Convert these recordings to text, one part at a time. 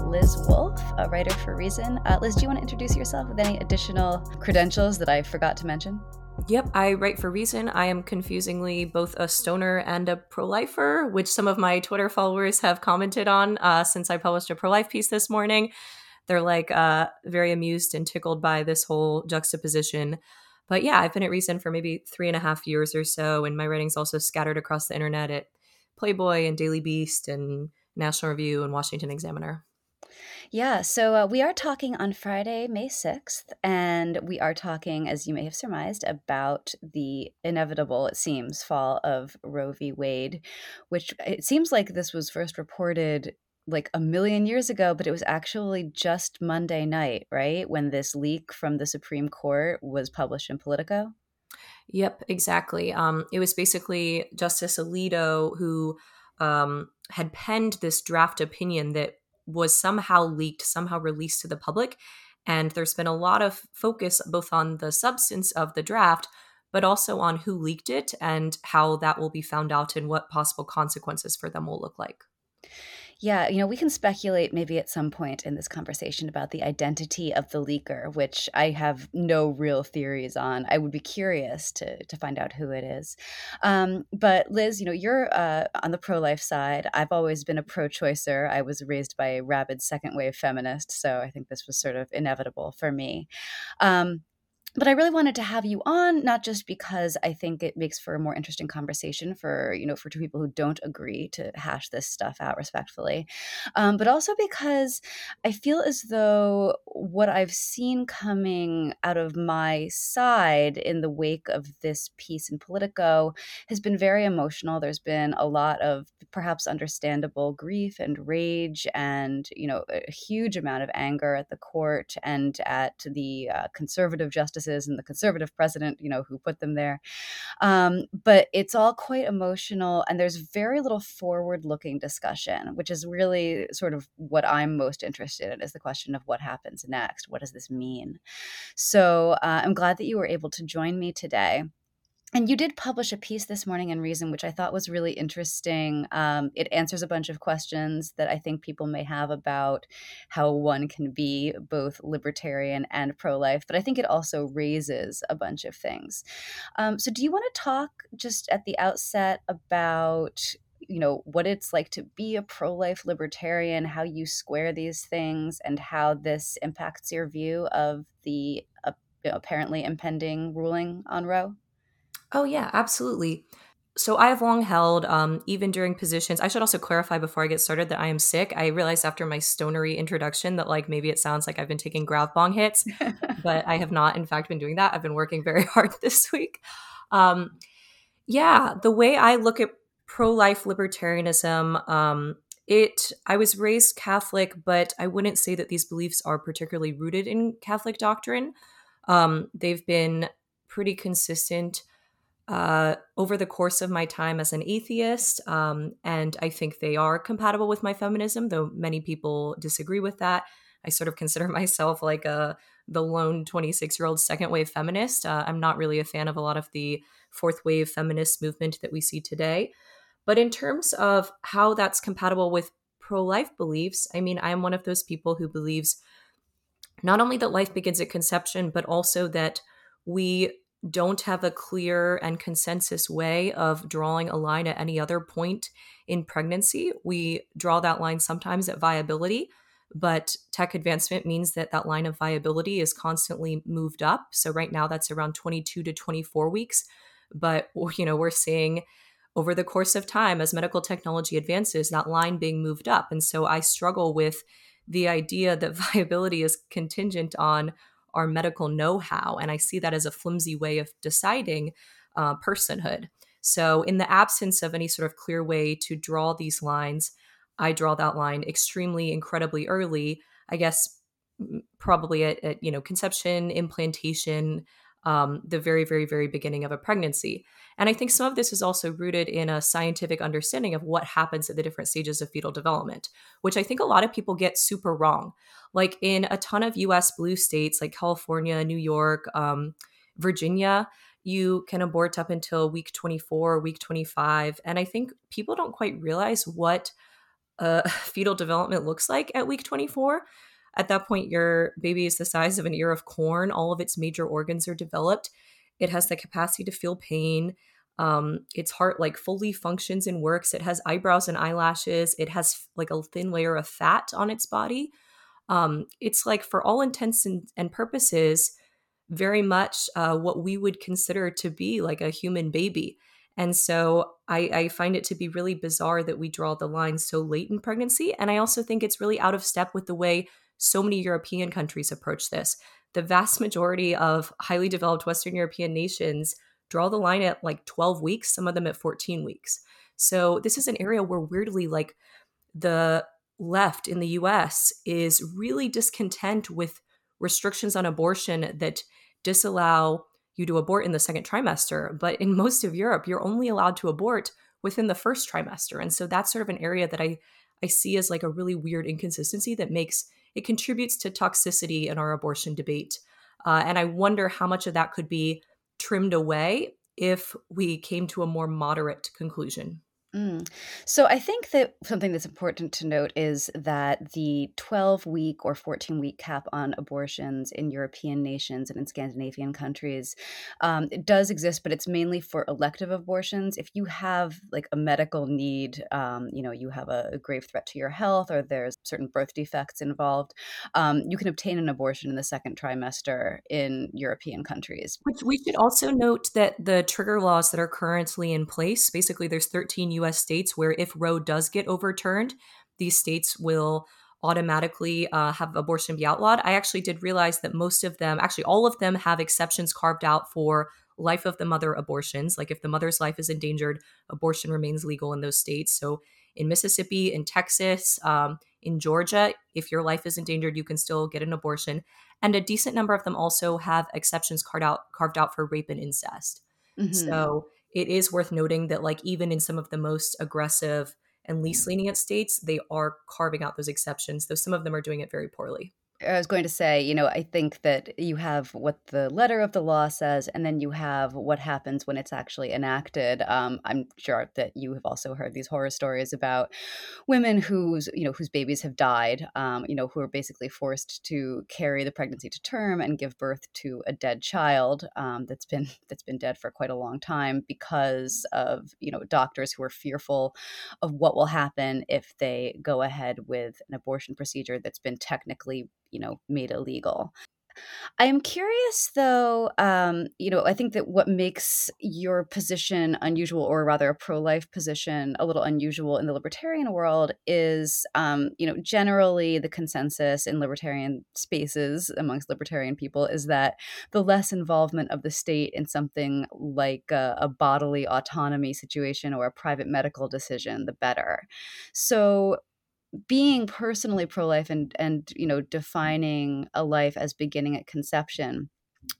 Liz Wolfe, a writer for Reason. Uh, Liz, do you want to introduce yourself with any additional credentials that I forgot to mention? Yep, I write for Reason. I am confusingly both a stoner and a pro lifer, which some of my Twitter followers have commented on uh, since I published a pro life piece this morning. They're like uh, very amused and tickled by this whole juxtaposition. But yeah, I've been at Reason for maybe three and a half years or so, and my writing's also scattered across the internet at Playboy and Daily Beast and National Review and Washington Examiner. Yeah, so uh, we are talking on Friday, May 6th, and we are talking, as you may have surmised, about the inevitable, it seems, fall of Roe v. Wade, which it seems like this was first reported like a million years ago, but it was actually just Monday night, right? When this leak from the Supreme Court was published in Politico. Yep, exactly. Um, it was basically Justice Alito who um, had penned this draft opinion that was somehow leaked, somehow released to the public. And there's been a lot of focus both on the substance of the draft, but also on who leaked it and how that will be found out and what possible consequences for them will look like. Yeah, you know, we can speculate maybe at some point in this conversation about the identity of the leaker, which I have no real theories on. I would be curious to to find out who it is. Um, but Liz, you know, you're uh, on the pro life side. I've always been a pro choicer. I was raised by a rabid second wave feminist, so I think this was sort of inevitable for me. Um, but I really wanted to have you on, not just because I think it makes for a more interesting conversation for you know for two people who don't agree to hash this stuff out respectfully, um, but also because I feel as though what I've seen coming out of my side in the wake of this piece in Politico has been very emotional. There's been a lot of perhaps understandable grief and rage, and you know a huge amount of anger at the court and at the uh, conservative justice justices and the conservative president, you know, who put them there. Um, but it's all quite emotional, and there's very little forward-looking discussion, which is really sort of what I'm most interested in is the question of what happens next. What does this mean? So uh, I'm glad that you were able to join me today and you did publish a piece this morning in Reason, which I thought was really interesting. Um, it answers a bunch of questions that I think people may have about how one can be both libertarian and pro life, but I think it also raises a bunch of things. Um, so, do you want to talk just at the outset about? you know what it's like to be a pro-life libertarian how you square these things and how this impacts your view of the uh, apparently impending ruling on roe Oh, yeah, absolutely. So I have long held, um, even during positions. I should also clarify before I get started that I am sick. I realized after my stonery introduction that like maybe it sounds like I've been taking grav bong hits, but I have not, in fact, been doing that. I've been working very hard this week. Um, yeah, the way I look at pro life libertarianism, um, it I was raised Catholic, but I wouldn't say that these beliefs are particularly rooted in Catholic doctrine. Um, they've been pretty consistent uh, over the course of my time as an atheist. Um, and I think they are compatible with my feminism, though many people disagree with that. I sort of consider myself like a the lone 26 year old second wave feminist. Uh, I'm not really a fan of a lot of the fourth wave feminist movement that we see today. But in terms of how that's compatible with pro life beliefs, I mean, I am one of those people who believes not only that life begins at conception, but also that we don't have a clear and consensus way of drawing a line at any other point in pregnancy. We draw that line sometimes at viability, but tech advancement means that that line of viability is constantly moved up. So right now that's around 22 to 24 weeks, but you know, we're seeing over the course of time as medical technology advances that line being moved up. And so I struggle with the idea that viability is contingent on our medical know how. And I see that as a flimsy way of deciding uh, personhood. So, in the absence of any sort of clear way to draw these lines, I draw that line extremely, incredibly early. I guess probably at, at you know conception, implantation, um, the very, very, very beginning of a pregnancy. And I think some of this is also rooted in a scientific understanding of what happens at the different stages of fetal development, which I think a lot of people get super wrong. Like in a ton of US blue states like California, New York, um, Virginia, you can abort up until week 24, week 25. And I think people don't quite realize what uh, fetal development looks like at week 24. At that point, your baby is the size of an ear of corn. All of its major organs are developed. It has the capacity to feel pain. Um, its heart like fully functions and works. It has eyebrows and eyelashes. It has like a thin layer of fat on its body. Um, it's like, for all intents and, and purposes, very much uh, what we would consider to be like a human baby. And so I, I, find it to be really bizarre that we draw the line so late in pregnancy. And I also think it's really out of step with the way so many European countries approach this. The vast majority of highly developed Western European nations draw the line at like 12 weeks, some of them at 14 weeks. So this is an area where weirdly, like the left in the US is really discontent with restrictions on abortion that disallow you to abort in the second trimester. But in most of Europe, you're only allowed to abort within the first trimester. And so that's sort of an area that I, I see as like a really weird inconsistency that makes it contributes to toxicity in our abortion debate. Uh, and I wonder how much of that could be trimmed away if we came to a more moderate conclusion. Mm. So I think that something that's important to note is that the 12 week or 14 week cap on abortions in European nations and in Scandinavian countries um, does exist, but it's mainly for elective abortions. If you have like a medical need, um, you know, you have a, a, grave threat to your health or there's certain birth defects involved, um, you can obtain an abortion in the second trimester in European countries. Which we should also note that the trigger laws that are currently in place, basically there's 13 US states where if Roe does get overturned, these states will automatically uh, have abortion be outlawed. I actually did realize that most of them, actually, all of them have exceptions carved out for life of the mother abortions. Like if the mother's life is endangered, abortion remains legal in those states. So in Mississippi, in Texas, um, in Georgia, if your life is endangered, you can still get an abortion. And a decent number of them also have exceptions carved out carved out for rape and incest. Mm-hmm. So it is worth noting that like even in some of the most aggressive and least mm. lenient states they are carving out those exceptions though some of them are doing it very poorly I was going to say, you know, I think that you have what the letter of the law says, and then you have what happens when it's actually enacted. Um, I'm sure that you have also heard these horror stories about women whose, you know, whose babies have died, um, you know, who are basically forced to carry the pregnancy to term and give birth to a dead child um, that's been that's been dead for quite a long time because of, you know, doctors who are fearful of what will happen if they go ahead with an abortion procedure that's been technically you know made illegal I am curious, though. Um, you know, I think that what makes your position unusual, or rather a pro-life position, a little unusual in the libertarian world, is, um, you know, generally the consensus in libertarian spaces amongst libertarian people is that the less involvement of the state in something like a, a bodily autonomy situation or a private medical decision, the better. So, being personally pro-life and and you know defining a life as beginning at conception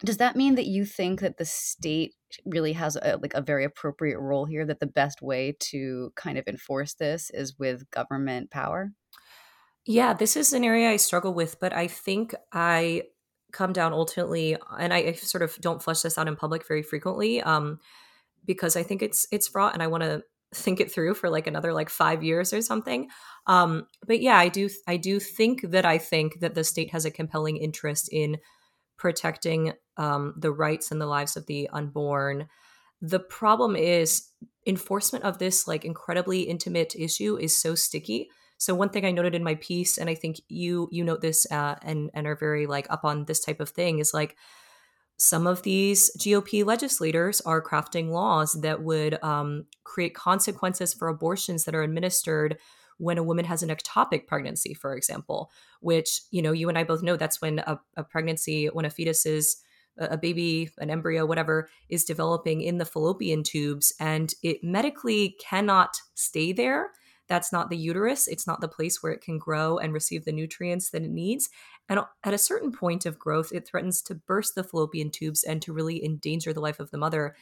does that mean that you think that the state really has a, like a very appropriate role here that the best way to kind of enforce this is with government power? Yeah this is an area i struggle with but i think i come down ultimately and I, I sort of don't flesh this out in public very frequently um, because i think it's it's fraught and i want to think it through for like another like five years or something. Um but yeah i do i do think that i think that the state has a compelling interest in protecting um, the rights and the lives of the unborn. The problem is enforcement of this like incredibly intimate issue is so sticky. So one thing i noted in my piece and i think you you note this uh, and and are very like up on this type of thing is like some of these GOP legislators are crafting laws that would um, create consequences for abortions that are administered when a woman has an ectopic pregnancy, for example, which, you know, you and I both know that's when a, a pregnancy, when a fetus is a baby, an embryo, whatever, is developing in the fallopian tubes and it medically cannot stay there. That's not the uterus. It's not the place where it can grow and receive the nutrients that it needs. And at a certain point of growth, it threatens to burst the fallopian tubes and to really endanger the life of the mother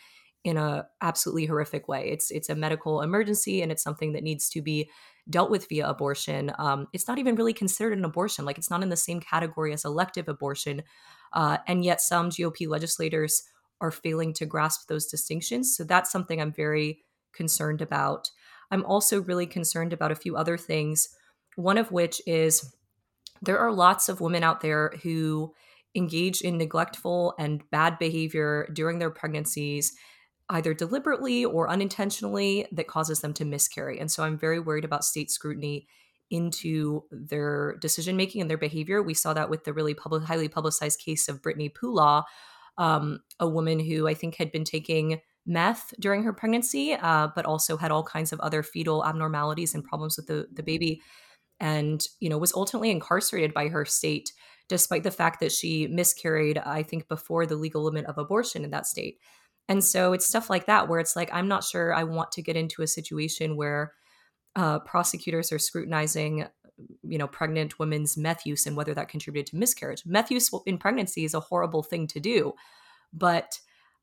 in a absolutely horrific way. It's it's a medical emergency and it's something that needs to be dealt with via abortion. Um, it's not even really considered an abortion. Like it's not in the same category as elective abortion. Uh, and yet some GOP legislators are failing to grasp those distinctions. So that's something I'm very concerned about. I'm also really concerned about a few other things. One of which is there are lots of women out there who engage in neglectful and bad behavior during their pregnancies either deliberately or unintentionally that causes them to miscarry. And so I'm very worried about state scrutiny into their decision making and their behavior. We saw that with the really public, highly publicized case of Brittany Poolaw, um, a woman who I think had been taking meth during her pregnancy, uh, but also had all kinds of other fetal abnormalities and problems with the, the baby, and you know was ultimately incarcerated by her state, despite the fact that she miscarried, I think, before the legal limit of abortion in that state. And so it's stuff like that where it's like, I'm not sure I want to get into a situation where uh, prosecutors are scrutinizing, you know, pregnant women's meth use and whether that contributed to miscarriage. Meth use in pregnancy is a horrible thing to do, but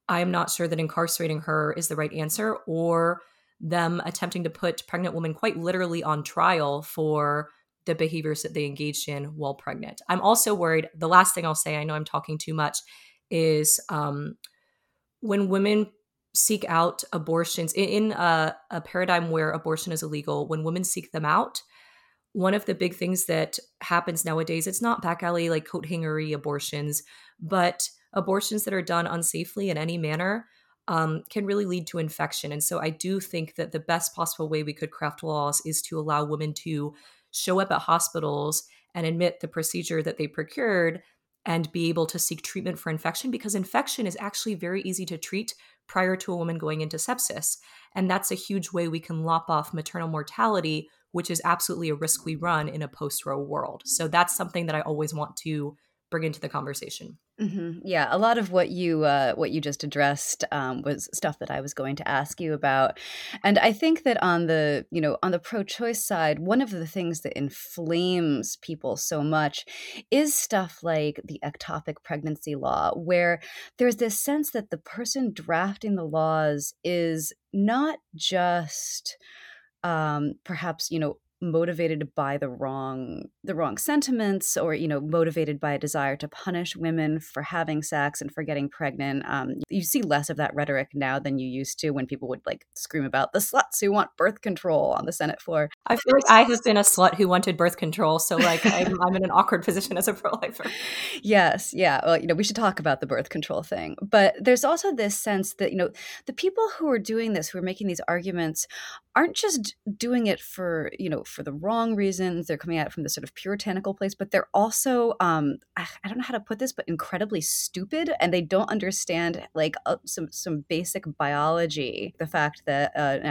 I'm not sure that incarcerating her is the right answer or them attempting to put pregnant women quite literally on trial for the behaviors that they engaged in while pregnant. I'm also worried. The last thing I'll say, I know I'm talking too much, is um, when women seek out abortions in a, a, paradigm where abortion is illegal, when women seek them out, one of the big things that happens nowadays, it's not back alley like coat hangery abortions, but abortions that are done unsafely in any manner um, can really lead to infection. And so I do think that the best possible way we could craft laws is to allow women to show up at hospitals and admit the procedure that they procured and be able to seek treatment for infection because infection is actually very easy to treat prior to a woman going into sepsis. And that's a huge way we can lop off maternal mortality, which is absolutely a risk we run in a post Roe world. So that's something that I always want to bring into the conversation. Mm-hmm. Yeah, a lot of what you uh, what you just addressed um, was stuff that I was going to ask you about, and I think that on the you know on the pro-choice side, one of the things that inflames people so much is stuff like the ectopic pregnancy law, where there's this sense that the person drafting the laws is not just um, perhaps you know motivated by the wrong the wrong sentiments or you know motivated by a desire to punish women for having sex and for getting pregnant um, you see less of that rhetoric now than you used to when people would like scream about the sluts who want birth control on the senate floor. I feel like i have been a slut who wanted birth control so like I'm, I'm in an awkward position as a pro-lifer. Yes yeah well you know we should talk about the birth control thing. But there's also this sense that you know the people who are doing this who are making these arguments aren't just doing it for you know for the wrong reasons. They're coming at it from this sort of puritanical place but they're also um I, I don't know how to put this but incredibly stupid and they don't understand like uh, some some basic biology. The fact that uh, an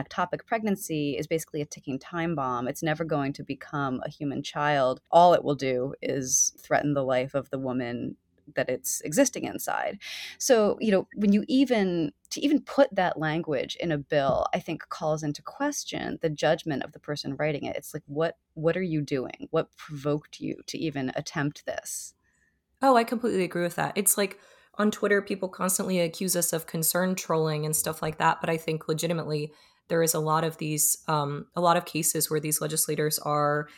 pregnancy is basically a ticking time bomb it's never going to become a human child all it will do is threaten the life of the woman that it's existing inside. So, you know, when you even to even put that language in a bill, I think calls into question the judgment of the person writing it. It's like what what are you doing? What provoked you to even attempt this? Oh, I completely agree with that. It's like on Twitter people constantly accuse us of concern trolling and stuff like that, but I think legitimately there is a lot of these um, a lot of cases where these legislators are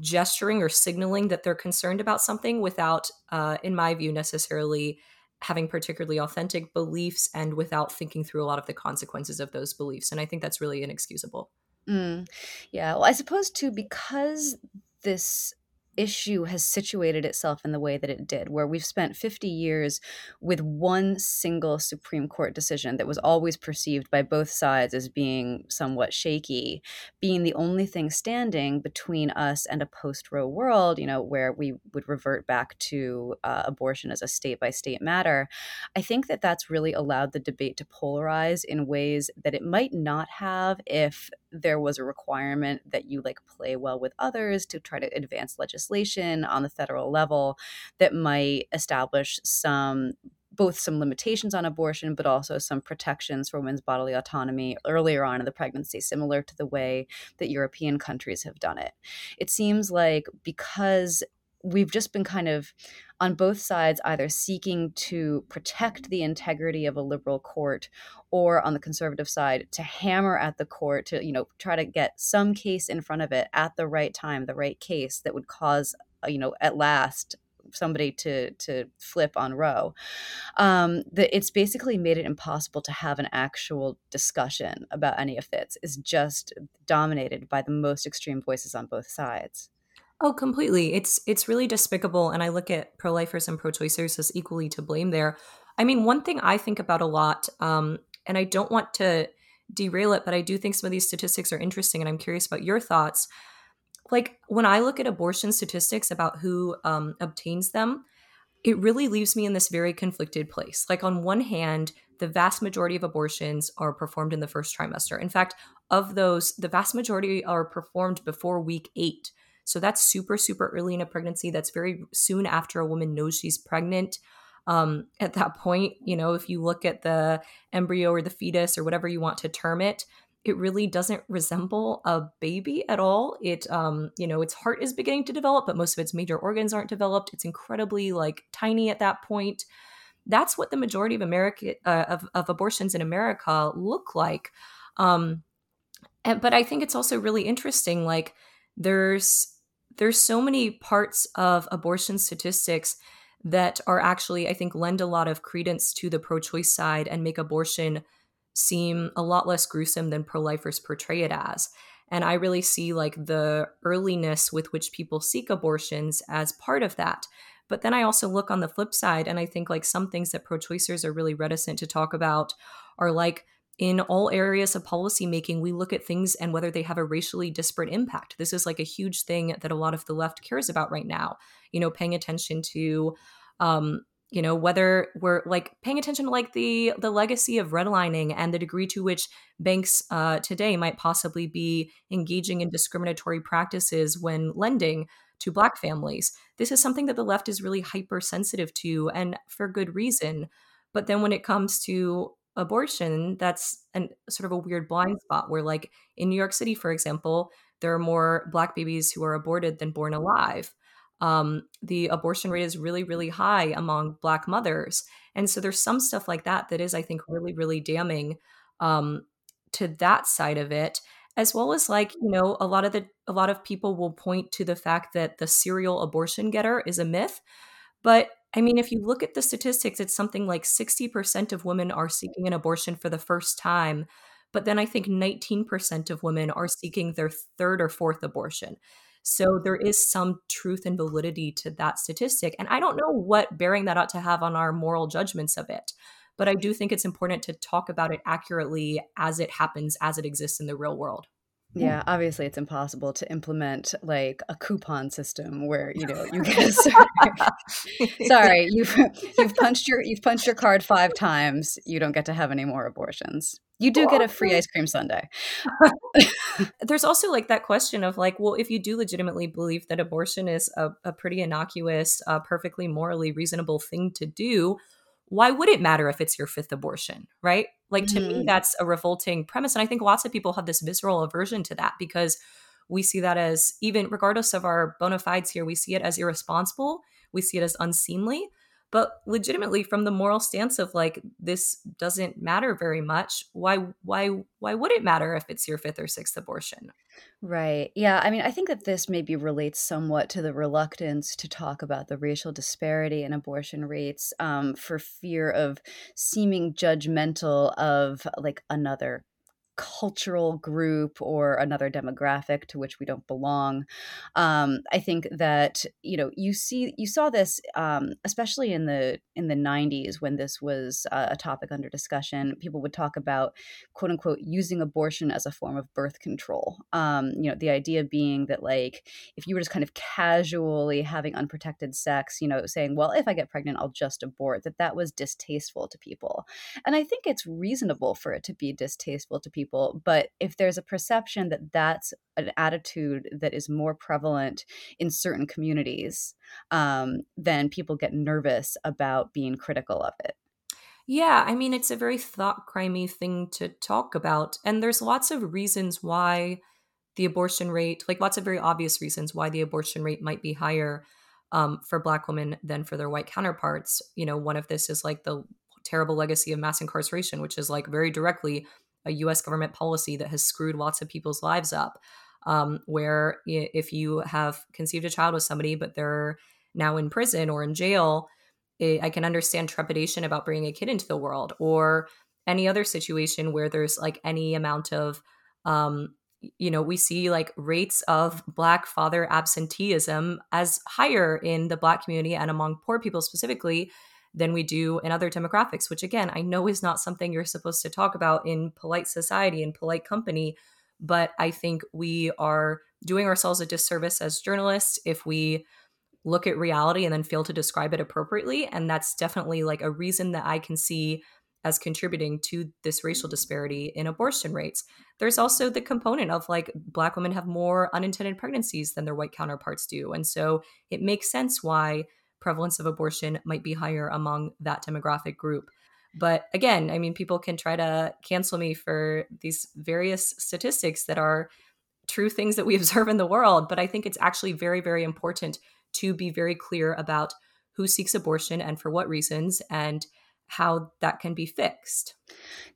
gesturing or signaling that they're concerned about something without, uh, in my view, necessarily having particularly authentic beliefs and without thinking through a lot of the consequences of those beliefs. And I think that's really inexcusable. Mm. Yeah. Well, I suppose too, because this issue has situated itself in the way that it did, where we've spent 50 years with one single Supreme Court decision that was always perceived by both sides as being somewhat shaky, being the only thing standing between us and a post Roe world, you know, where we would revert back to uh, abortion as a state by state matter. I think that that's really allowed the debate to polarize in ways that it might not have if there was a requirement that you like play well with others to try to advance legislation on the federal level that might establish some both some limitations on abortion, but also some protections for women's bodily autonomy earlier on in the pregnancy, similar to the way that European countries have done it. It seems like because we've just been kind of on both sides either seeking to protect the integrity of a liberal court or on the conservative side to hammer at the court to you know try to get some case in front of it at the right time the right case that would cause uh, you know at last somebody to to flip on Roe. Um, that it's basically made it impossible to have an actual discussion about any of this. Is just dominated by the most extreme voices on both sides. Oh, completely. It's it's really despicable, and I look at pro-lifers and pro-choicers as equally to blame there. I mean, one thing I think about a lot, um, and I don't want to derail it, but I do think some of these statistics are interesting, and I'm curious about your thoughts. Like when I look at abortion statistics about who um, obtains them, it really leaves me in this very conflicted place. Like on one hand, the vast majority of abortions are performed in the first trimester. In fact, of those, the vast majority are performed before week eight. So that's super, super early in a pregnancy. That's very soon after a woman knows she's pregnant. Um, at that point, you know, if you look at the embryo or the fetus or whatever you want to term it, it really doesn't resemble a baby at all. It, um, you know, its heart is beginning to develop, but most of its major organs aren't developed. It's incredibly like tiny at that point. That's what the majority of America uh, of, of abortions in America look like. Um, and, but I think it's also really interesting. Like, there's there's so many parts of abortion statistics that are actually, I think, lend a lot of credence to the pro choice side and make abortion seem a lot less gruesome than pro lifers portray it as. And I really see like the earliness with which people seek abortions as part of that. But then I also look on the flip side and I think like some things that pro choicers are really reticent to talk about are like in all areas of policymaking, we look at things and whether they have a racially disparate impact. This is like a huge thing that a lot of the left cares about right now. You know, paying attention to, um, you know, whether we're like paying attention to like the the legacy of redlining and the degree to which banks uh, today might possibly be engaging in discriminatory practices when lending to Black families. This is something that the left is really hypersensitive to, and for good reason. But then when it comes to abortion, that's an sort of a weird blind spot where, like in New York City, for example, there are more black babies who are aborted than born alive. Um, the abortion rate is really, really high among black mothers. And so there's some stuff like that that is, I think, really, really damning um, to that side of it as well as like you know a lot of the a lot of people will point to the fact that the serial abortion getter is a myth but I mean, if you look at the statistics, it's something like 60% of women are seeking an abortion for the first time. But then I think 19% of women are seeking their third or fourth abortion. So there is some truth and validity to that statistic. And I don't know what bearing that ought to have on our moral judgments of it. But I do think it's important to talk about it accurately as it happens, as it exists in the real world. Yeah, obviously it's impossible to implement like a coupon system where you know you get sorry, sorry you've you've punched your you've punched your card five times you don't get to have any more abortions. You do get a free ice cream sundae. There's also like that question of like, well, if you do legitimately believe that abortion is a, a pretty innocuous, uh, perfectly morally reasonable thing to do, why would it matter if it's your fifth abortion, right? Like to mm-hmm. me, that's a revolting premise. And I think lots of people have this visceral aversion to that because we see that as, even regardless of our bona fides here, we see it as irresponsible, we see it as unseemly. But legitimately, from the moral stance of like this doesn't matter very much, why why why would it matter if it's your fifth or sixth abortion? Right. Yeah. I mean, I think that this maybe relates somewhat to the reluctance to talk about the racial disparity in abortion rates um, for fear of seeming judgmental of like another cultural group or another demographic to which we don't belong. Um, I think that you know you see you saw this um, especially in the in the 90s when this was uh, a topic under discussion. People would talk about quote unquote using abortion as a form of birth control. Um, you know the idea being that like if you were just kind of casually having unprotected sex, you know saying well if I get pregnant I'll just abort that that was distasteful to people. And I think it's reasonable for it to be distasteful to people people but if there's a perception that that's an attitude that is more prevalent in certain communities um, then people get nervous about being critical of it. Yeah i mean it's a very thought crimey thing to talk about and there's lots of reasons why the abortion rate like lots of very obvious reasons why the abortion rate might be higher um, for black women than for their white counterparts. You know one of this is like the terrible legacy of mass incarceration which is like very directly a US government policy that has screwed lots of people's lives up. Um, where if you have conceived a child with somebody, but they're now in prison or in jail, it, I can understand trepidation about bringing a kid into the world or any other situation where there's like any amount of um, you know we see like rates of black father absenteeism as higher in the black community and among poor people specifically than we do in other demographics which again i know is not something you're supposed to talk about in polite society and polite company but i think we are doing ourselves a disservice as journalists if we look at reality and then fail to describe it appropriately and that's definitely like a reason that i can see as contributing to this racial disparity in abortion rates. There's also the component of like black women have more unintended pregnancies than their white counterparts do. And so it makes sense why prevalence of abortion might be higher among that demographic group. But again, I mean, people can try to cancel me for these various statistics that are true things that we observe in the world. But I think it's actually very, very important to be very clear about who seeks abortion and for what reasons. And how that can be fixed.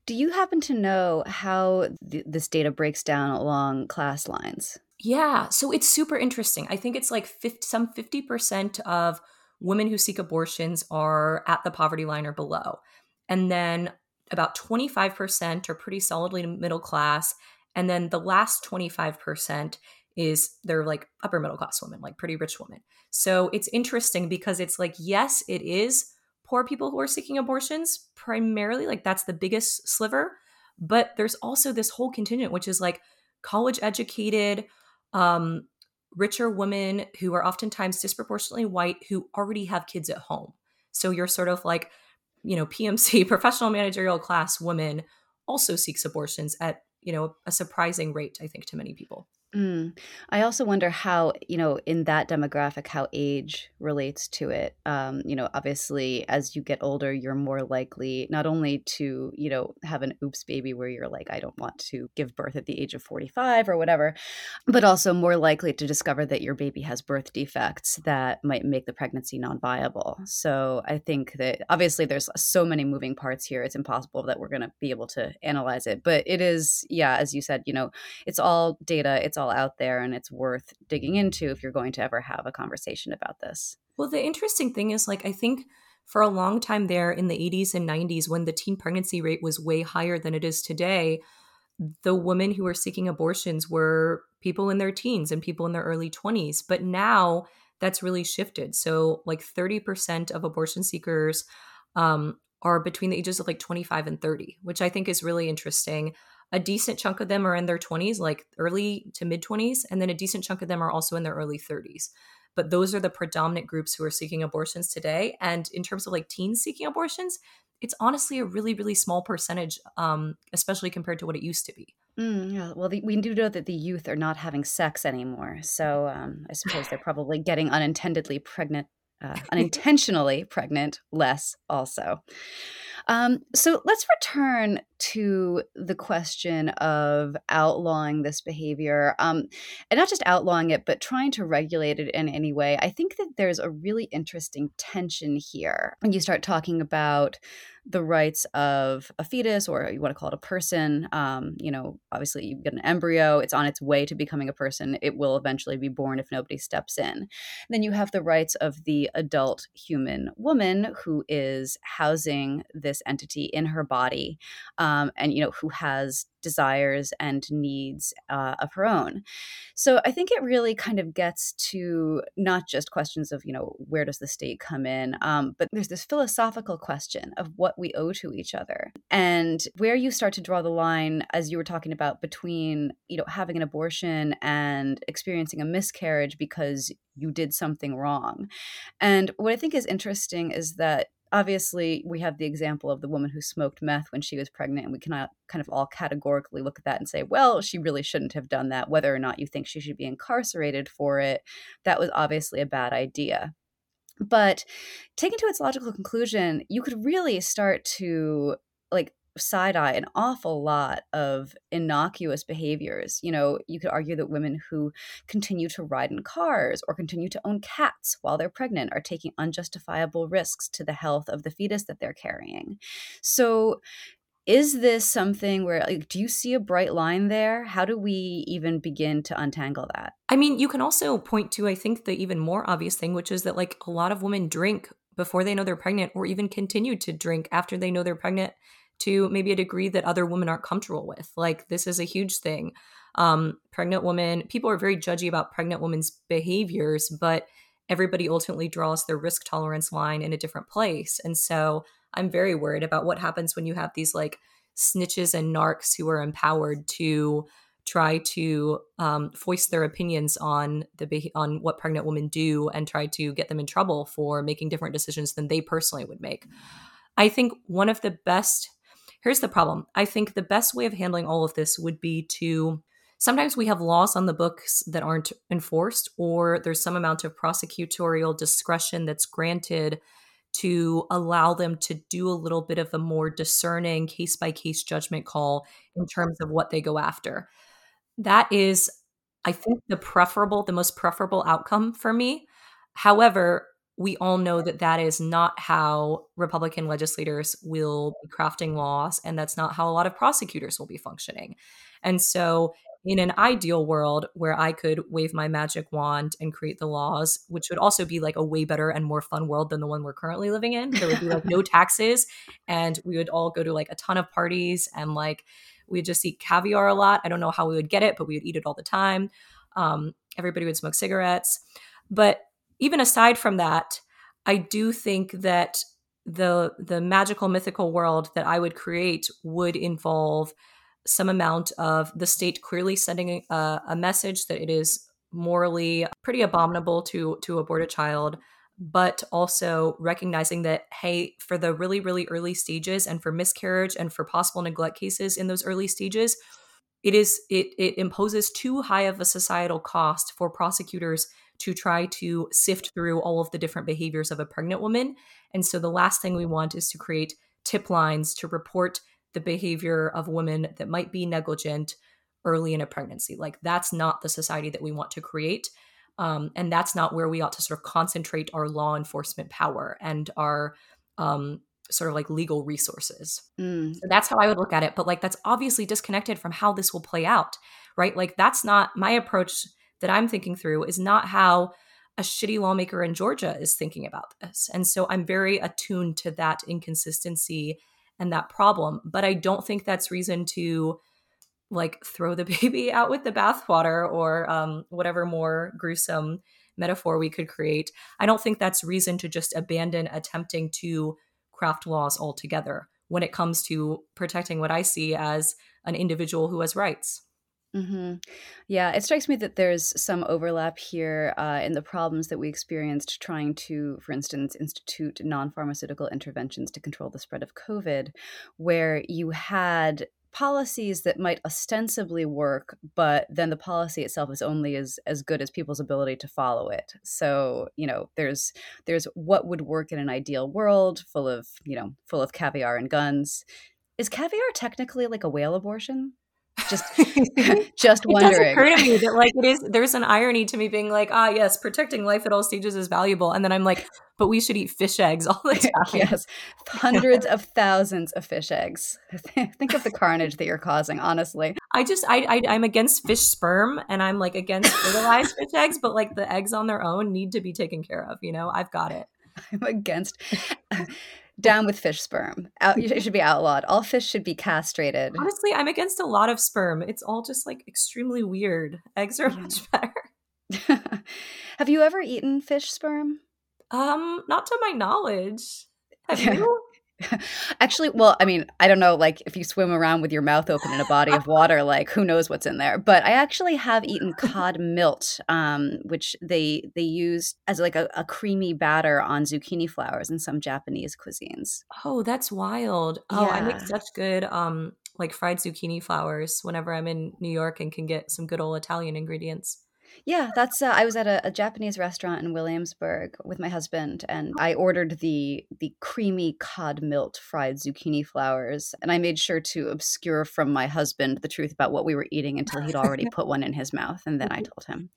Do you happen to know how th- this data breaks down along class lines? Yeah, so it's super interesting. I think it's like 50, some 50% of women who seek abortions are at the poverty line or below. And then about 25% are pretty solidly middle class. And then the last 25% is they're like upper middle class women, like pretty rich women. So it's interesting because it's like, yes, it is poor people who are seeking abortions primarily like that's the biggest sliver but there's also this whole contingent which is like college educated um, richer women who are oftentimes disproportionately white who already have kids at home. So you're sort of like you know pmc professional managerial class woman also seeks abortions at you know a surprising rate i think to many people Mm. I also wonder how, you know, in that demographic, how age relates to it. Um, you know, obviously, as you get older, you're more likely not only to, you know, have an oops baby where you're like, I don't want to give birth at the age of 45 or whatever, but also more likely to discover that your baby has birth defects that might make the pregnancy non viable. So I think that obviously there's so many moving parts here. It's impossible that we're going to be able to analyze it. But it is, yeah, as you said, you know, it's all data, it's all out there and it's worth digging into if you're going to ever have a conversation about this. Well, the interesting thing is, like, I think for a long time there in the 80s and 90s, when the teen pregnancy rate was way higher than it is today, the women who were seeking abortions were people in their teens and people in their early 20s. But now that's really shifted. So, like, 30% of abortion seekers um, are between the ages of like 25 and 30, which I think is really interesting a decent chunk of them are in their 20s, like early to mid 20s, and then a decent chunk of them are also in their early 30s. But those are the predominant groups who are seeking abortions today. And in terms of like teens seeking abortions, it's honestly a really, really small percentage, um, especially compared to what it used to be. Mm, yeah. Well, the, we do know that the youth are not having sex anymore. So um, I suppose they're probably getting unintendedly pregnant, uh, unintentionally pregnant less also. Um, so let's return to the question of outlawing this behavior, um, and not just outlawing it, but trying to regulate it in any way. I think that there's a really interesting tension here when you start talking about the rights of a fetus or you want to call it a person um, you know obviously you get an embryo it's on its way to becoming a person it will eventually be born if nobody steps in then you have the rights of the adult human woman who is housing this entity in her body um, and you know who has desires and needs uh, of her own. So I think it really kind of gets to not just questions of, you know, where does the state come in, um, but there's this philosophical question of what we owe to each other and where you start to draw the line, as you were talking about, between, you know, having an abortion and experiencing a miscarriage because you did something wrong. And what I think is interesting is that obviously we have the example of the woman who smoked meth when she was pregnant and we cannot kind of all categorically look at that and say well she really shouldn't have done that whether or not you think she should be incarcerated for it. That was obviously a bad idea. But taken to its logical conclusion you could really start to like side eye an awful lot of innocuous behaviors. You know, you could argue that women who continue to ride in cars or continue to own cats while they're pregnant are taking unjustifiable risks to the health of the fetus that they're carrying. So, is this something where like do you see a bright line there how do we even begin to untangle that i mean you can also point to i think the even more obvious thing which is that like a lot of women drink before they know they're pregnant or even continue to drink after they know they're pregnant to maybe a degree that other women aren't comfortable with. Like this is a huge thing. Um pregnant women people are very judgy about pregnant women's behaviors but everybody ultimately draws their risk tolerance line in a different place. And so I'm very worried about what happens when you have these like snitches and narcs who are empowered to try to um, voice their opinions on the on what pregnant women do and try to get them in trouble for making different decisions than they personally would make. I think one of the best here's the problem. I think the best way of handling all of this would be to sometimes we have laws on the books that aren't enforced or there's some amount of prosecutorial discretion that's granted to allow them to do a little bit of a more discerning case by case judgment call in terms of what they go after. That is, I think, the preferable, the most preferable outcome for me. However, we all know that that is not how Republican legislators will be crafting laws, and that's not how a lot of prosecutors will be functioning. And so in an ideal world where I could wave my magic wand and create the laws, which would also be like a way better and more fun world than the one we're currently living in. There would be like no taxes and we would all go to like a ton of parties and like we'd just eat caviar a lot. I don't know how we would get it, but we would eat it all the time. Um, everybody would smoke cigarettes. But even aside from that, I do think that the the magical mythical world that I would create would involve some amount of the state clearly sending a, a message that it is morally pretty abominable to to abort a child but also recognizing that hey for the really really early stages and for miscarriage and for possible neglect cases in those early stages it is it it imposes too high of a societal cost for prosecutors to try to sift through all of the different behaviors of a pregnant woman and so the last thing we want is to create tip lines to report the behavior of women that might be negligent early in a pregnancy. Like that's not the society that we want to create. Um, and that's not where we ought to sort of concentrate our law enforcement power and our um, sort of like legal resources. Mm. So that's how I would look at it. But like that's obviously disconnected from how this will play out, right? Like that's not my approach that I'm thinking through is not how a shitty lawmaker in Georgia is thinking about this. And so I'm very attuned to that inconsistency and that problem. But I don't think that's reason to like throw the baby out with the bathwater or um, whatever more gruesome metaphor we could create. I don't think that's reason to just abandon attempting to craft laws altogether when it comes to protecting what I see as an individual who has rights. Mm-hmm. Yeah, it strikes me that there's some overlap here uh, in the problems that we experienced trying to, for instance, institute non pharmaceutical interventions to control the spread of COVID, where you had policies that might ostensibly work, but then the policy itself is only as as good as people's ability to follow it. So, you know, there's there's what would work in an ideal world full of, you know, full of caviar and guns. Is caviar technically like a whale abortion? Just just wondering. It does occur to me that like it is there's an irony to me being like, ah yes, protecting life at all stages is valuable. And then I'm like, but we should eat fish eggs all the time. yes. Hundreds of thousands of fish eggs. Think of the carnage that you're causing, honestly. I just I, I I'm against fish sperm and I'm like against fertilized fish eggs, but like the eggs on their own need to be taken care of, you know? I've got it. I'm against down with fish sperm. Out, it should be outlawed. All fish should be castrated. Honestly, I'm against a lot of sperm. It's all just like extremely weird. Eggs are much better. Have you ever eaten fish sperm? Um, not to my knowledge. Have you? Actually, well, I mean, I don't know, like if you swim around with your mouth open in a body of water, like who knows what's in there. But I actually have eaten cod milt, um, which they they use as like a, a, creamy batter on zucchini flowers in some Japanese cuisines. Oh, that's wild! Oh, yeah. I make such good um like fried zucchini flowers whenever I'm in New York and can get some good old Italian ingredients. Yeah, that's. Uh, I was at a, a, Japanese restaurant in Williamsburg with my husband, and I ordered the the creamy cod milt fried zucchini flowers, and I made sure to obscure from my husband the truth about what we were eating until he'd already put one in his mouth, and then I told him.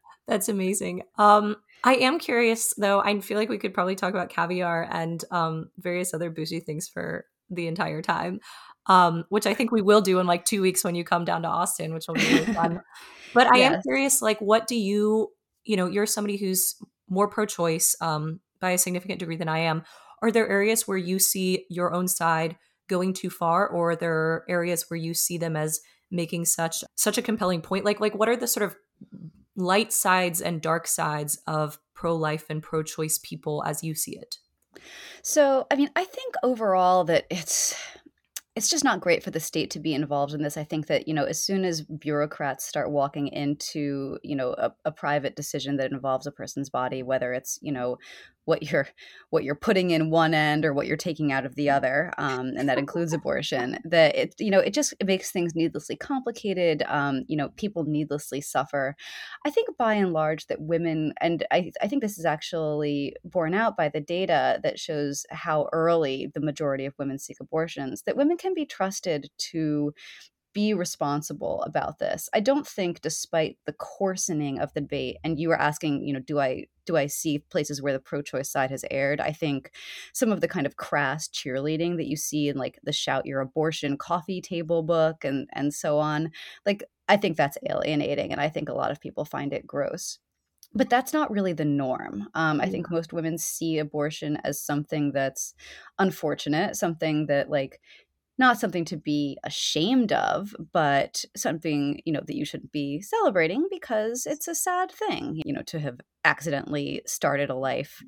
that's amazing. Um, I am curious though. I feel like we could probably talk about caviar and um, various other bougie things for the entire time. Um, which I think we will do in like two weeks when you come down to Austin, which will be really fun. but I yes. am curious, like, what do you, you know, you're somebody who's more pro-choice um, by a significant degree than I am. Are there areas where you see your own side going too far, or are there areas where you see them as making such such a compelling point? Like, like what are the sort of light sides and dark sides of pro-life and pro-choice people as you see it? So, I mean, I think overall that it's it's just not great for the state to be involved in this. I think that, you know, as soon as bureaucrats start walking into, you know, a, a private decision that involves a person's body, whether it's, you know, what you're what you're putting in one end or what you're taking out of the other um, and that includes abortion that it you know it just it makes things needlessly complicated um, you know people needlessly suffer i think by and large that women and I, I think this is actually borne out by the data that shows how early the majority of women seek abortions that women can be trusted to be responsible about this. I don't think despite the coarsening of the debate and you were asking, you know, do I do I see places where the pro-choice side has erred? I think some of the kind of crass cheerleading that you see in like the shout your abortion coffee table book and and so on, like I think that's alienating and I think a lot of people find it gross but that's not really the norm. Um, I think most women see abortion as something that's unfortunate, something that like not something to be ashamed of, but something, you know, that you should be celebrating because it's a sad thing, you know, to have accidentally started a life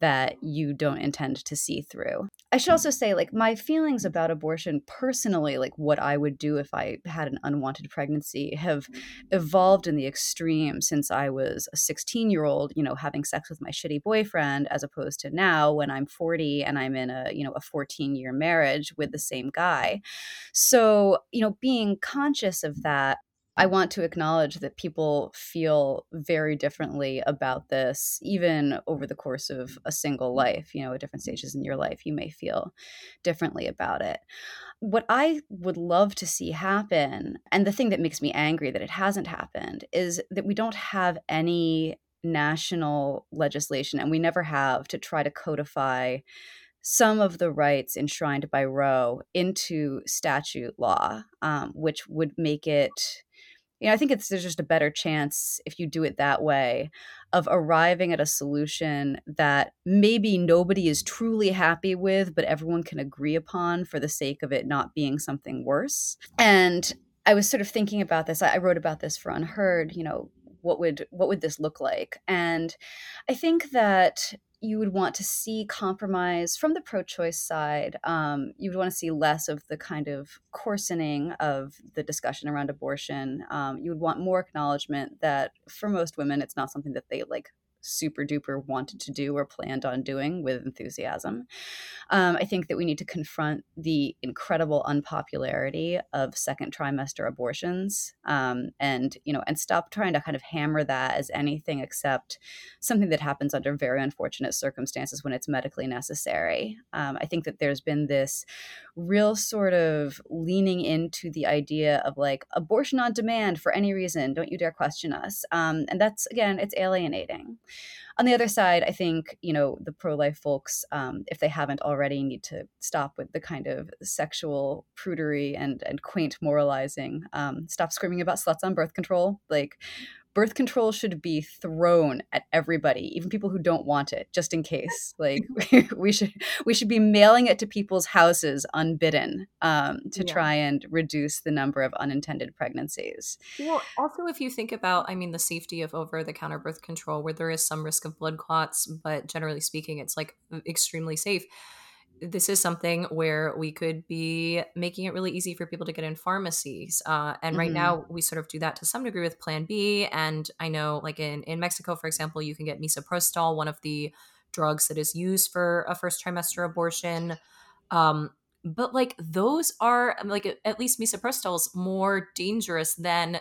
that you don't intend to see through. I should hmm. also say, like, my feelings about abortion personally, like what I would do if I had an unwanted pregnancy, have evolved in the extreme since I was a 16 year old, you know, having sex with my shitty boyfriend, as opposed to now when I'm 40 and I'm in a, you know, a 14 year marriage with the same guy. So, you know, being conscious of that I want to acknowledge that people feel very differently about this, even over the course of a single life. You know, at different stages in your life, you may feel differently about it. What I would love to see happen, and the thing that makes me angry that it hasn't happened, is that we don't have any national legislation, and we never have, to try to codify some of the rights enshrined by Roe into statute law, um, which would make it you know, I think it's there's just a better chance if you do it that way of arriving at a solution that maybe nobody is truly happy with, but everyone can agree upon for the sake of it not being something worse. And I was sort of thinking about this. I wrote about this for UnHerd, you know, what would what would this look like? And I think that you would want to see compromise from the pro-choice side. Um, you would want to see less of the kind of coarsening of the discussion around abortion. Um, you would want more acknowledgement that for most women, it's not something that they like super duper wanted to do or planned on doing with enthusiasm. Um, I think that we need to confront the incredible unpopularity of second trimester abortions, um, and you know, and stop trying to kind of hammer that as anything except something that happens under very unfortunate circumstances when it's medically necessary. Um, I think that there's been this real sort of leaning into the idea of like abortion on demand for any reason. Don't you dare question us. Um, and that's again, it's alienating. On the other side, I think you know the pro-life folks, um, if they haven't already, need to stop with the kind of sexual prudery and and quaint moralizing. Um, stop screaming about sluts on birth control. Like birth control should be thrown at everybody, even people who don't want it, just in case. Like we should we should be mailing it to people's houses unbidden um, to yeah. try and reduce the number of unintended pregnancies. Well, also if you think about, I mean, the safety of over-the-counter birth control, where there is some risk of blood clots, but generally speaking, it's like extremely safe this is something where we could be making it really easy for people to get in pharmacies. Uh, and right mm-hmm. now, we sort of do that to some degree with Plan B. And I know, like in, in Mexico, for example, you can get misoprostol, one of the drugs that is used for a first trimester abortion. Um, but like those are like at least misoprostol is more dangerous than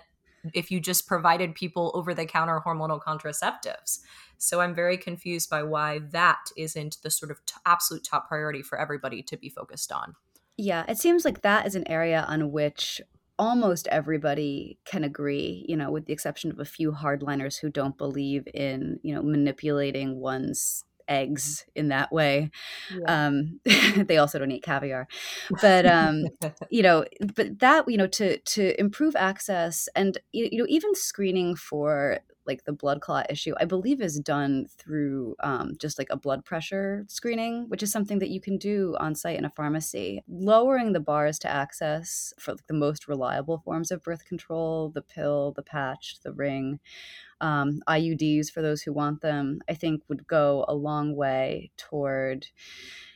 if you just provided people over the counter hormonal contraceptives. So I'm very confused by why that isn't the sort of t- absolute top priority for everybody to be focused on. Yeah, it seems like that is an area on which almost everybody can agree, you know, with the exception of a few hardliners who don't believe in, you know, manipulating one's eggs in that way. Yeah. Um, they also don't eat caviar, but um, you know, but that you know to to improve access and you know even screening for like the blood clot issue, I believe is done through um, just like a blood pressure screening, which is something that you can do on site in a pharmacy. Lowering the bars to access for like, the most reliable forms of birth control, the pill, the patch, the ring, um, IUDs for those who want them, I think would go a long way toward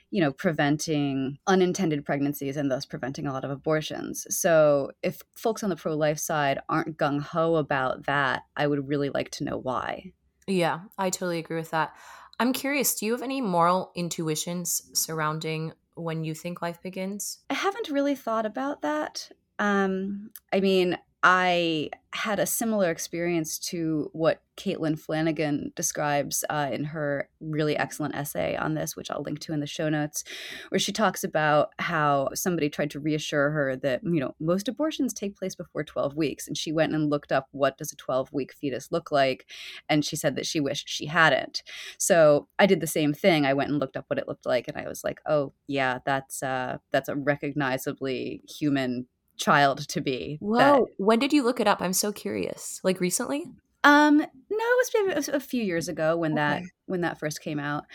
you know, preventing unintended pregnancies and thus preventing a lot of abortions. So, if folks on the pro life side aren't gung ho about that, I would really like to know why. Yeah, I totally agree with that. I'm curious, do you have any moral intuitions surrounding when you think life begins? I haven't really thought about that. Um, I mean, I had a similar experience to what Caitlin Flanagan describes uh, in her really excellent essay on this, which I'll link to in the show notes, where she talks about how somebody tried to reassure her that, you know, most abortions take place before 12 weeks. And she went and looked up what does a 12 week fetus look like. And she said that she wished she hadn't. So I did the same thing. I went and looked up what it looked like. And I was like, oh, yeah, that's, uh, that's a recognizably human child to be. Whoa! That, when did you look it up? I'm so curious. Like recently? Um, no, it was maybe it was a few years ago when okay. that when that first came out.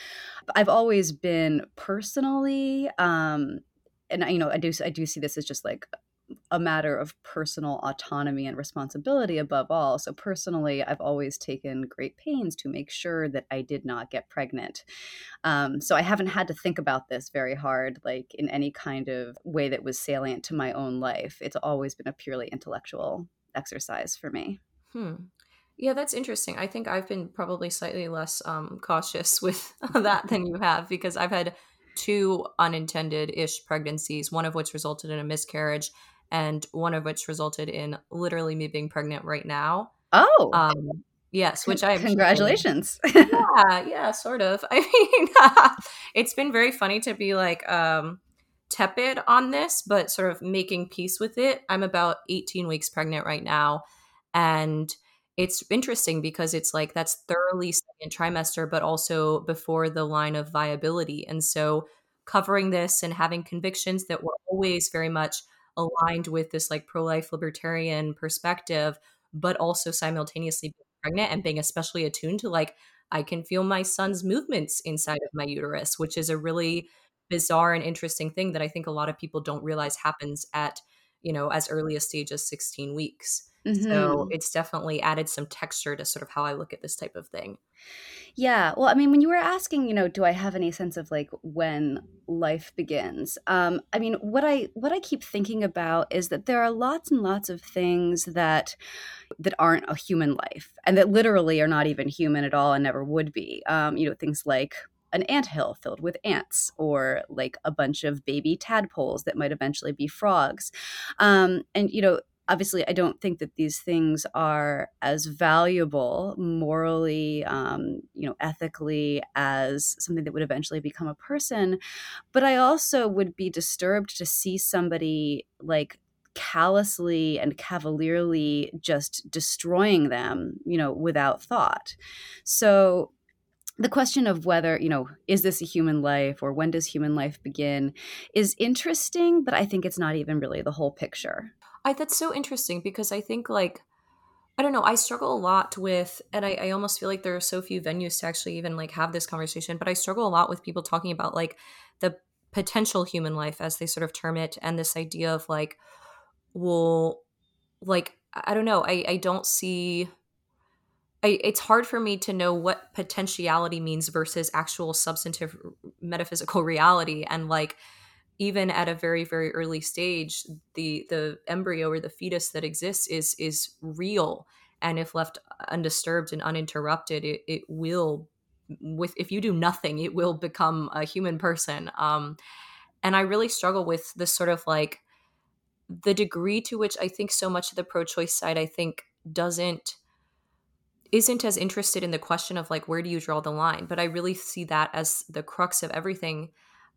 I've always been personally, um, and you know, I do I do see this as just like a matter of personal autonomy and responsibility above all. So, personally, I've always taken great pains to make sure that I did not get pregnant. Um, so, I haven't had to think about this very hard, like in any kind of way that was salient to my own life. It's always been a purely intellectual exercise for me. Hmm. Yeah, that's interesting. I think I've been probably slightly less um, cautious with that than you have because I've had two unintended ish pregnancies, one of which resulted in a miscarriage and one of which resulted in literally me being pregnant right now. Oh. Um, yes, which I congratulations. yeah, yeah, sort of. I mean, it's been very funny to be like um, tepid on this, but sort of making peace with it. I'm about 18 weeks pregnant right now, and it's interesting because it's like that's thoroughly second trimester, but also before the line of viability, and so covering this and having convictions that were always very much aligned with this like pro-life libertarian perspective but also simultaneously being pregnant and being especially attuned to like i can feel my son's movements inside of my uterus which is a really bizarre and interesting thing that i think a lot of people don't realize happens at you know as early a stage as 16 weeks mm-hmm. so it's definitely added some texture to sort of how i look at this type of thing yeah. Well, I mean, when you were asking, you know, do I have any sense of like when life begins? Um, I mean, what I what I keep thinking about is that there are lots and lots of things that that aren't a human life and that literally are not even human at all and never would be. Um, you know, things like an ant hill filled with ants or like a bunch of baby tadpoles that might eventually be frogs. Um, and you know obviously i don't think that these things are as valuable morally um, you know ethically as something that would eventually become a person. But i also would be disturbed to see somebody like callously and cavalierly just destroying them you know without thought. So the question of whether you know is this a human life or when does human life begin is interesting but i think it's not even really the whole picture. I that's so interesting because I think like I don't know, I struggle a lot with and I, I almost feel like there are so few venues to actually even like have this conversation, but I struggle a lot with people talking about like the potential human life as they sort of term it and this idea of like well like I don't know, I, I don't see I, it's hard for me to know what potentiality means versus actual substantive metaphysical reality. And like even at a very very early stage the the embryo or the fetus that exists is is real. And if left undisturbed and uninterrupted it, it will with if you do nothing it will become a human person. Um and i really struggle with this sort of like the degree to which i think so much of the pro-choice side i think doesn't isn't as interested in the question of like where do you draw the line but i really see that as the crux of everything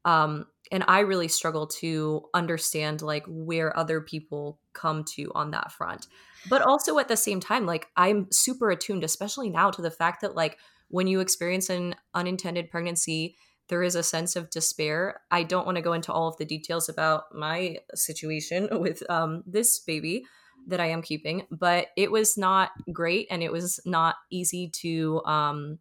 um, and i really struggle to understand like where other people come to on that front but also at the same time like i'm super attuned especially now to the fact that like when you experience an unintended pregnancy, there is a sense of despair. I don't want to go into all of the details about my situation with um, this baby that I am keeping, but it was not great and it was not easy to um,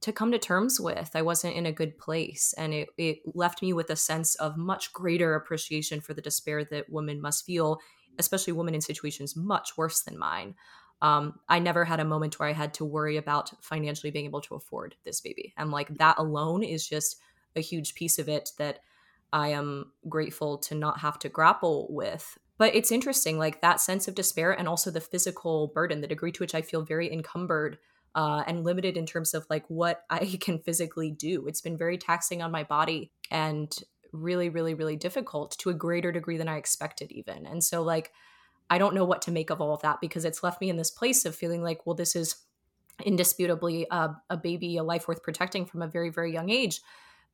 to come to terms with. I wasn't in a good place, and it it left me with a sense of much greater appreciation for the despair that women must feel, especially women in situations much worse than mine. Um, I never had a moment where I had to worry about financially being able to afford this baby. And like that alone is just a huge piece of it that I am grateful to not have to grapple with. But it's interesting, like that sense of despair and also the physical burden, the degree to which I feel very encumbered uh, and limited in terms of like what I can physically do. It's been very taxing on my body and really, really, really difficult to a greater degree than I expected, even. And so, like, I don't know what to make of all of that because it's left me in this place of feeling like, well, this is indisputably a, a baby, a life worth protecting from a very, very young age.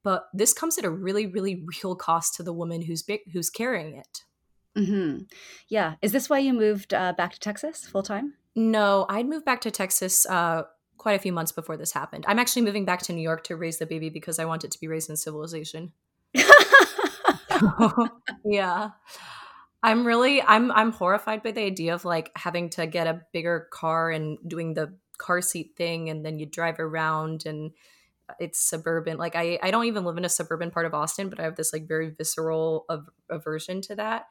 But this comes at a really, really real cost to the woman who's big, who's carrying it. Mm-hmm. Yeah. Is this why you moved uh, back to Texas full time? No, I'd moved back to Texas uh, quite a few months before this happened. I'm actually moving back to New York to raise the baby because I want it to be raised in civilization. yeah. I'm really I'm I'm horrified by the idea of like having to get a bigger car and doing the car seat thing and then you drive around and it's suburban. Like I I don't even live in a suburban part of Austin, but I have this like very visceral av- aversion to that.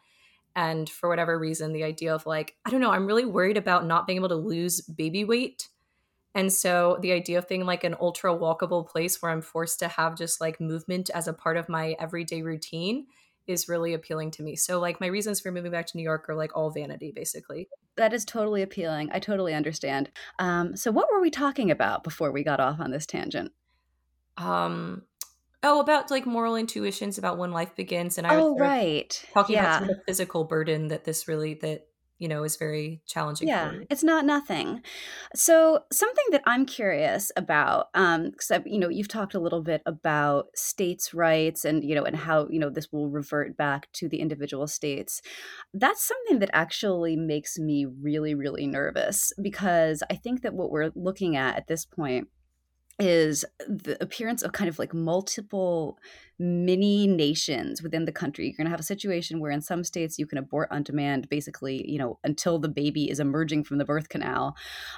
And for whatever reason, the idea of like I don't know, I'm really worried about not being able to lose baby weight. And so the idea of being like an ultra walkable place where I'm forced to have just like movement as a part of my everyday routine is really appealing to me. So like my reasons for moving back to New York are like all vanity basically. That is totally appealing. I totally understand. Um, so what were we talking about before we got off on this tangent? Um oh about like moral intuitions about when life begins and I was oh, right. talking yeah. about the physical burden that this really that you know is very challenging yeah it's not nothing so something that i'm curious about um because you know you've talked a little bit about states rights and you know and how you know this will revert back to the individual states that's something that actually makes me really really nervous because i think that what we're looking at at this point is the appearance of kind of like multiple mini nations within the country. You're going to have a situation where in some states you can abort on demand, basically, you know, until the baby is emerging from the birth canal.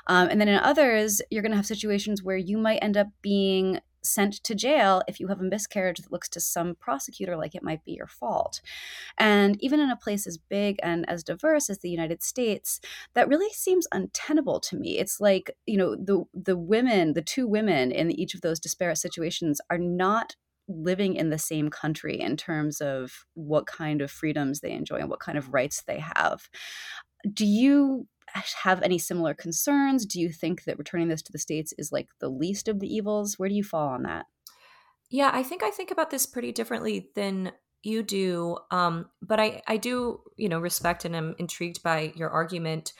Um, and then in others, you're going to have situations where you might end up being sent to jail if you have a miscarriage that looks to some prosecutor like it might be your fault. And even in a place as big and as diverse as the United States, that really seems untenable to me. It's like, you know, the the women, the two women in each of those disparate situations are not living in the same country in terms of what kind of freedoms they enjoy and what kind of rights they have. Do you have any similar concerns? Do you think that returning this to the states is like the least of the evils? Where do you fall on that? Yeah, I think I think about this pretty differently than you do. Um, but I, I do, you know, respect and am intrigued by your argument.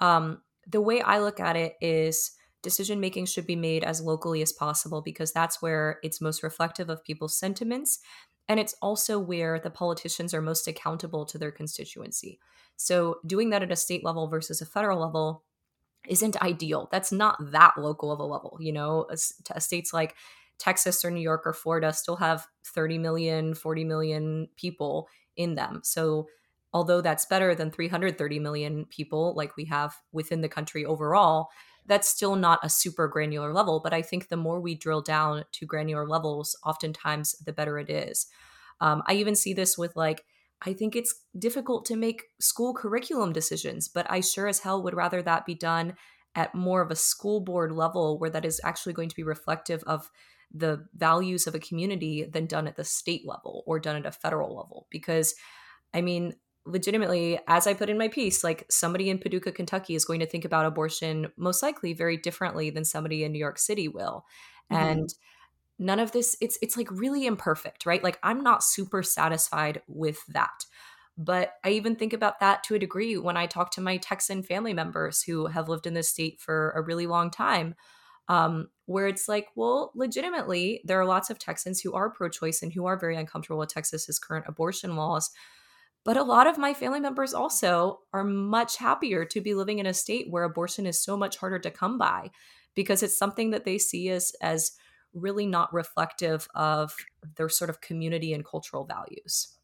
Um, the way I look at it is decision making should be made as locally as possible because that's where it's most reflective of people's sentiments. And it's also where the politicians are most accountable to their constituency. So doing that at a state level versus a federal level isn't ideal. That's not that local of a level. You know, states like Texas or New York or Florida still have 30 million, 40 million people in them. So although that's better than 330 million people like we have within the country overall, that's still not a super granular level. But I think the more we drill down to granular levels, oftentimes the better it is. Um, I even see this with like I think it's difficult to make school curriculum decisions, but I sure as hell would rather that be done at more of a school board level where that is actually going to be reflective of the values of a community than done at the state level or done at a federal level. Because, I mean, legitimately, as I put in my piece, like somebody in Paducah, Kentucky is going to think about abortion most likely very differently than somebody in New York City will. Mm-hmm. And none of this it's it's like really imperfect right like i'm not super satisfied with that but i even think about that to a degree when i talk to my texan family members who have lived in this state for a really long time um, where it's like well legitimately there are lots of texans who are pro-choice and who are very uncomfortable with texas's current abortion laws But a lot of my family members also are much happier to be living in a state where abortion is so much harder to come by because it's something that they see as as really not reflective of their sort of community and cultural values.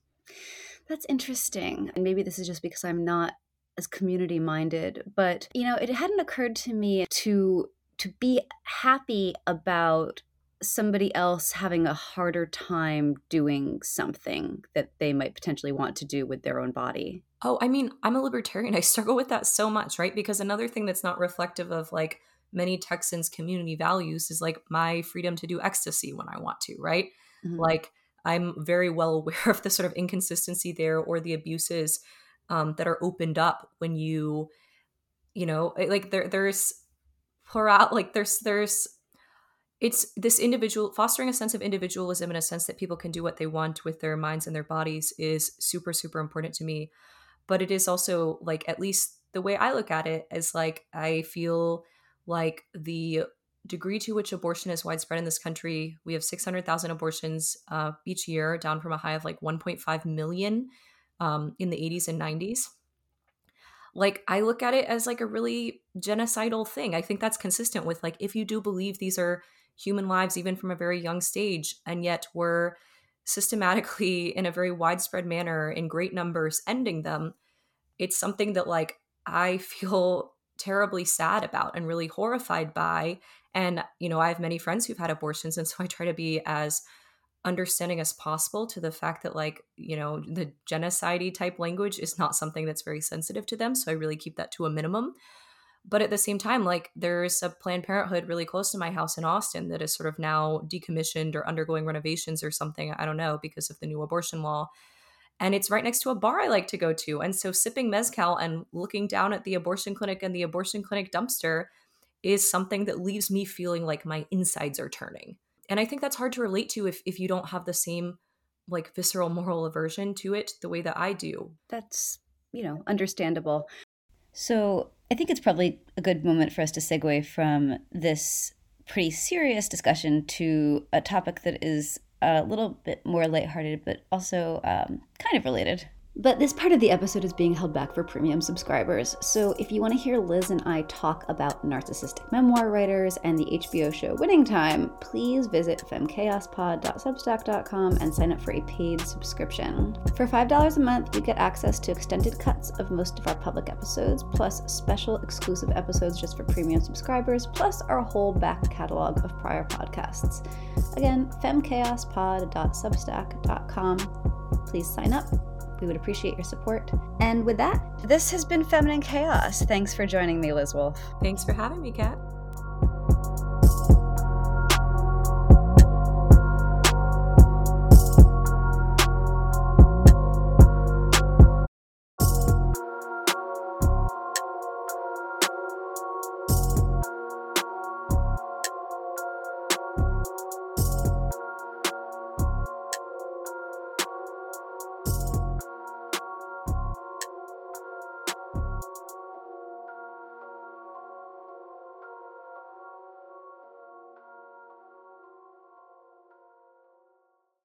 That's interesting. And maybe this is just because I'm not as community minded, but you know, it hadn't occurred to me to to be happy about somebody else having a harder time doing something that they might potentially want to do with their own body. Oh, I mean, I'm a libertarian. I struggle with that so much, right? Because another thing that's not reflective of like many Texans' community values is like my freedom to do ecstasy when I want to, right? Mm-hmm. Like I'm very well aware of the sort of inconsistency there or the abuses um, that are opened up when you, you know, like there there's plural like there's there's it's this individual fostering a sense of individualism in a sense that people can do what they want with their minds and their bodies is super super important to me. But it is also like at least the way i look at it is like i feel like the degree to which abortion is widespread in this country we have 600000 abortions uh, each year down from a high of like 1.5 million um, in the 80s and 90s like i look at it as like a really genocidal thing. I think that's consistent with like if you do believe these are human lives even from a very young stage and yet we're systematically in a very widespread manner in great numbers ending them. It's something that like i feel terribly sad about and really horrified by and you know i have many friends who've had abortions and so i try to be as understanding as possible to the fact that like you know the genocide type language is not something that's very sensitive to them so i really keep that to a minimum but at the same time like there's a planned parenthood really close to my house in austin that is sort of now decommissioned or undergoing renovations or something i don't know because of the new abortion law. And it's right next to a bar i like to go to. And so sipping mezcal and looking down at the abortion clinic and the abortion clinic dumpster is something that leaves me feeling like my insides are turning. And i think that's hard to relate to if, if you don't have the same like visceral moral aversion to it the way that i do. That's you know understandable. So I think it's probably a good moment for us to segue from this pretty serious discussion to a topic that is a little bit more lighthearted, but also um, kind of related. But this part of the episode is being held back for premium subscribers. So if you want to hear Liz and I talk about narcissistic memoir writers and the HBO show Winning Time, please visit femchaospod.substack.com and sign up for a paid subscription. For $5 a month, you get access to extended cuts of most of our public episodes, plus special exclusive episodes just for premium subscribers, plus our whole back catalog of prior podcasts. Again, femchaospod.substack.com. Please sign up we would appreciate your support. And with that, this has been Feminine Chaos. Thanks for joining me, Liz Wolfe. Thanks for having me, Kat.